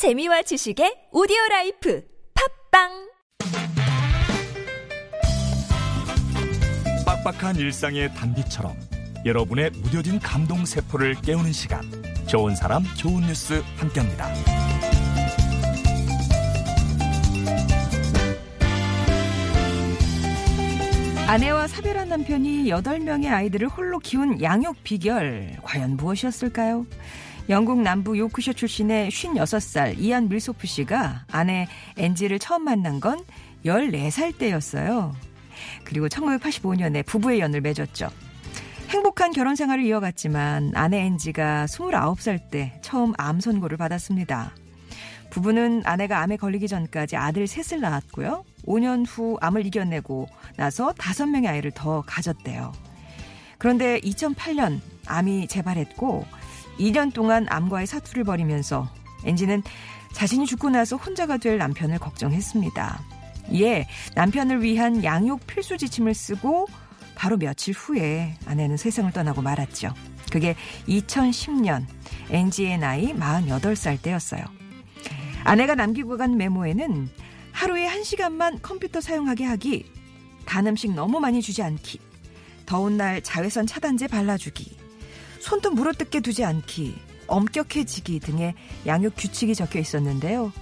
재미와 지식의 오디오 life 팟빵 빡빡한 일상의 단비처럼 여러분의 무뎌진 감동 세포를 깨우는 시간 좋은 사람 좋은 뉴스 함께합니다. 아내와 사별한 남편이 8명의 아이들을 홀로 키운 양육 비결 과연 무엇이었을까요? 영국 남부 요크셔 출신의 56살 이안 밀소프 씨가 아내 엔지를 처음 만난 건 14살 때였어요. 그리고 1985년에 부부의 연을 맺었죠. 행복한 결혼 생활을 이어갔지만 아내 엔지가 29살 때 처음 암 선고를 받았습니다. 부부는 아내가 암에 걸리기 전까지 아들 셋을 낳았고요. 5년 후 암을 이겨내고 나서 5명의 아이를 더 가졌대요. 그런데 2008년 암이 재발했고 2년 동안 암과의 사투를 벌이면서 엔지는 자신이 죽고 나서 혼자가 될 남편을 걱정했습니다. 이에 남편을 위한 양육 필수 지침을 쓰고 바로 며칠 후에 아내는 세상을 떠나고 말았죠. 그게 2010년 엔지의 나이 48살 때였어요. 아내가 남기고 간 메모에는 하루에 1시간만 컴퓨터 사용하게 하기, 단 음식 너무 많이 주지 않기, 더운 날 자외선 차단제 발라주기, 손도 물어뜯게 두지 않기, 엄격해지기 등의 양육 규칙이 적혀 있었는데요.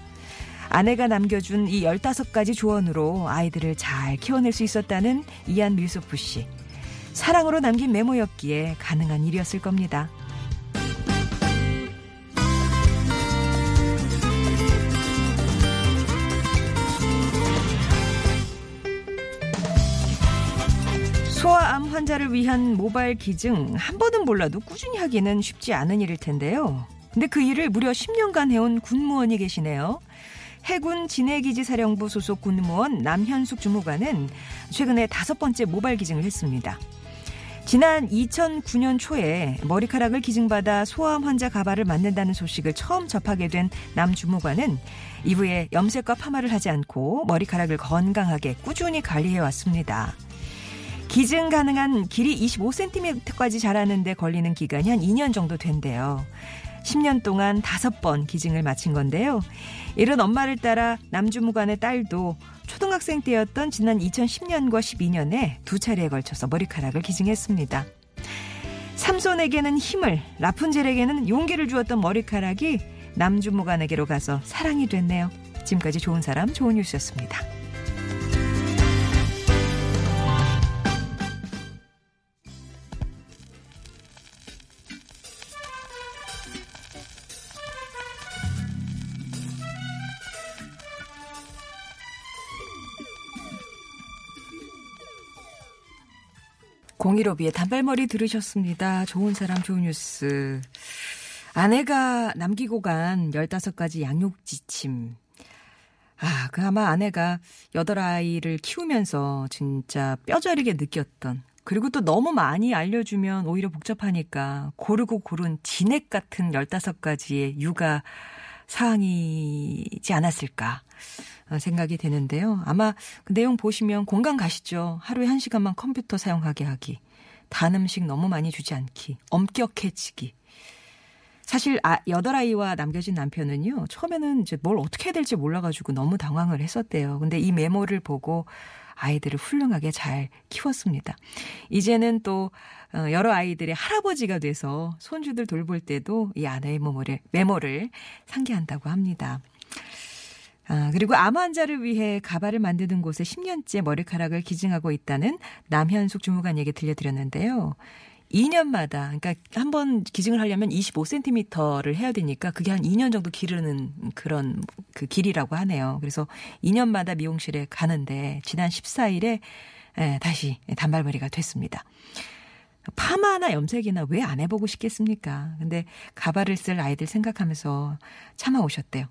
아내가 남겨준 이 15가지 조언으로 아이들을 잘 키워낼 수 있었다는 이안 밀소프 씨. 사랑으로 남긴 메모였기에 가능한 일이었을 겁니다. 환자를 위한 모바일 기증 한 번은 몰라도 꾸준히 하기는 쉽지 않은 일일 텐데요. 근데 그 일을 무려 10년간 해온 군무원이 계시네요. 해군 진해기지 사령부 소속 군무원 남현숙 주무관은 최근에 다섯 번째 모바일 기증을 했습니다. 지난 2009년 초에 머리카락을 기증받아 소아암 환자 가발을 만든다는 소식을 처음 접하게 된 남 주무관은 이후에 염색과 파마를 하지 않고 머리카락을 건강하게 꾸준히 관리해 왔습니다. 기증 가능한 길이 25cm까지 자라는데 걸리는 기간이 한 2년 정도 된대요. 10년 동안 5번 기증을 마친 건데요. 이런 엄마를 따라 남주무관의 딸도 초등학생 때였던 지난 2010년과 12년에 두 차례에 걸쳐서 머리카락을 기증했습니다. 삼손에게는 힘을, 라푼젤에게는 용기를 주었던 머리카락이 남주무관에게로 가서 사랑이 됐네요. 지금까지 좋은 사람, 좋은 뉴스였습니다. 공일오비의 단발머리 들으셨습니다. 좋은 사람 좋은 뉴스. 아내가 남기고 간 15가지 양육 지침. 아, 그 아마 아내가 여덟 아이를 키우면서 진짜 뼈저리게 느꼈던 그리고 또 너무 많이 알려주면 오히려 복잡하니까 고르고 고른 진액 같은 15가지의 육아 사항이지 않았을까. 생각이 되는데요. 아마 그 내용 보시면 공감 가시죠. 하루에 한 시간만 컴퓨터 사용하게 하기. 단 음식 너무 많이 주지 않기. 엄격해지기. 사실 아, 여덟 아이와 남겨진 남편은요. 처음에는 이제 뭘 어떻게 해야 될지 몰라가지고 너무 당황을 했었대요. 근데 이 메모를 보고 아이들을 훌륭하게 잘 키웠습니다. 이제는 또 어, 여러 아이들의 할아버지가 돼서 손주들 돌볼 때도 이 아내의 메모를, 메모를 상기한다고 합니다. 아, 그리고 암 환자를 위해 가발을 만드는 곳에 10년째 머리카락을 기증하고 있다는 남현숙 주무관 얘기 들려드렸는데요. 2년마다, 그러니까 한 번 기증을 하려면 25cm를 해야 되니까 그게 한 2년 정도 기르는 그런 그 길이라고 하네요. 그래서 2년마다 미용실에 가는데 지난 14일에 예, 다시 단발머리가 됐습니다. 파마나 염색이나 왜 안 해보고 싶겠습니까? 근데 가발을 쓸 아이들 생각하면서 참아오셨대요.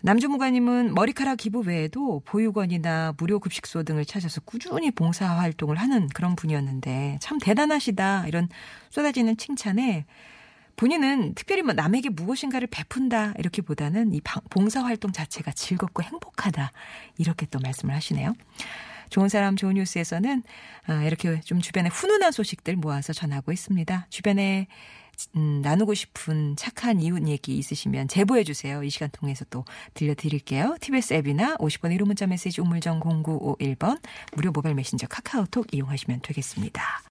남주무관님은 머리카락 기부 외에도 보육원이나 무료 급식소 등을 찾아서 꾸준히 봉사 활동을 하는 그런 분이었는데 참 대단하시다 이런 쏟아지는 칭찬에 본인은 특별히 뭐 남에게 무엇인가를 베푼다 이렇게보다는 이 봉사 활동 자체가 즐겁고 행복하다 이렇게 또 말씀을 하시네요. 좋은 사람 좋은 뉴스에서는 아, 이렇게 좀 주변에 훈훈한 소식들 모아서 전하고 있습니다. 주변에 음, 나누고 싶은 착한 이웃 얘기 있으시면 제보해 주세요. 이 시간 통해서 또 들려드릴게요. TBS 앱이나 50번 1호 문자 메시지 우물정 0951번 무료 모바일 메신저 카카오톡 이용하시면 되겠습니다.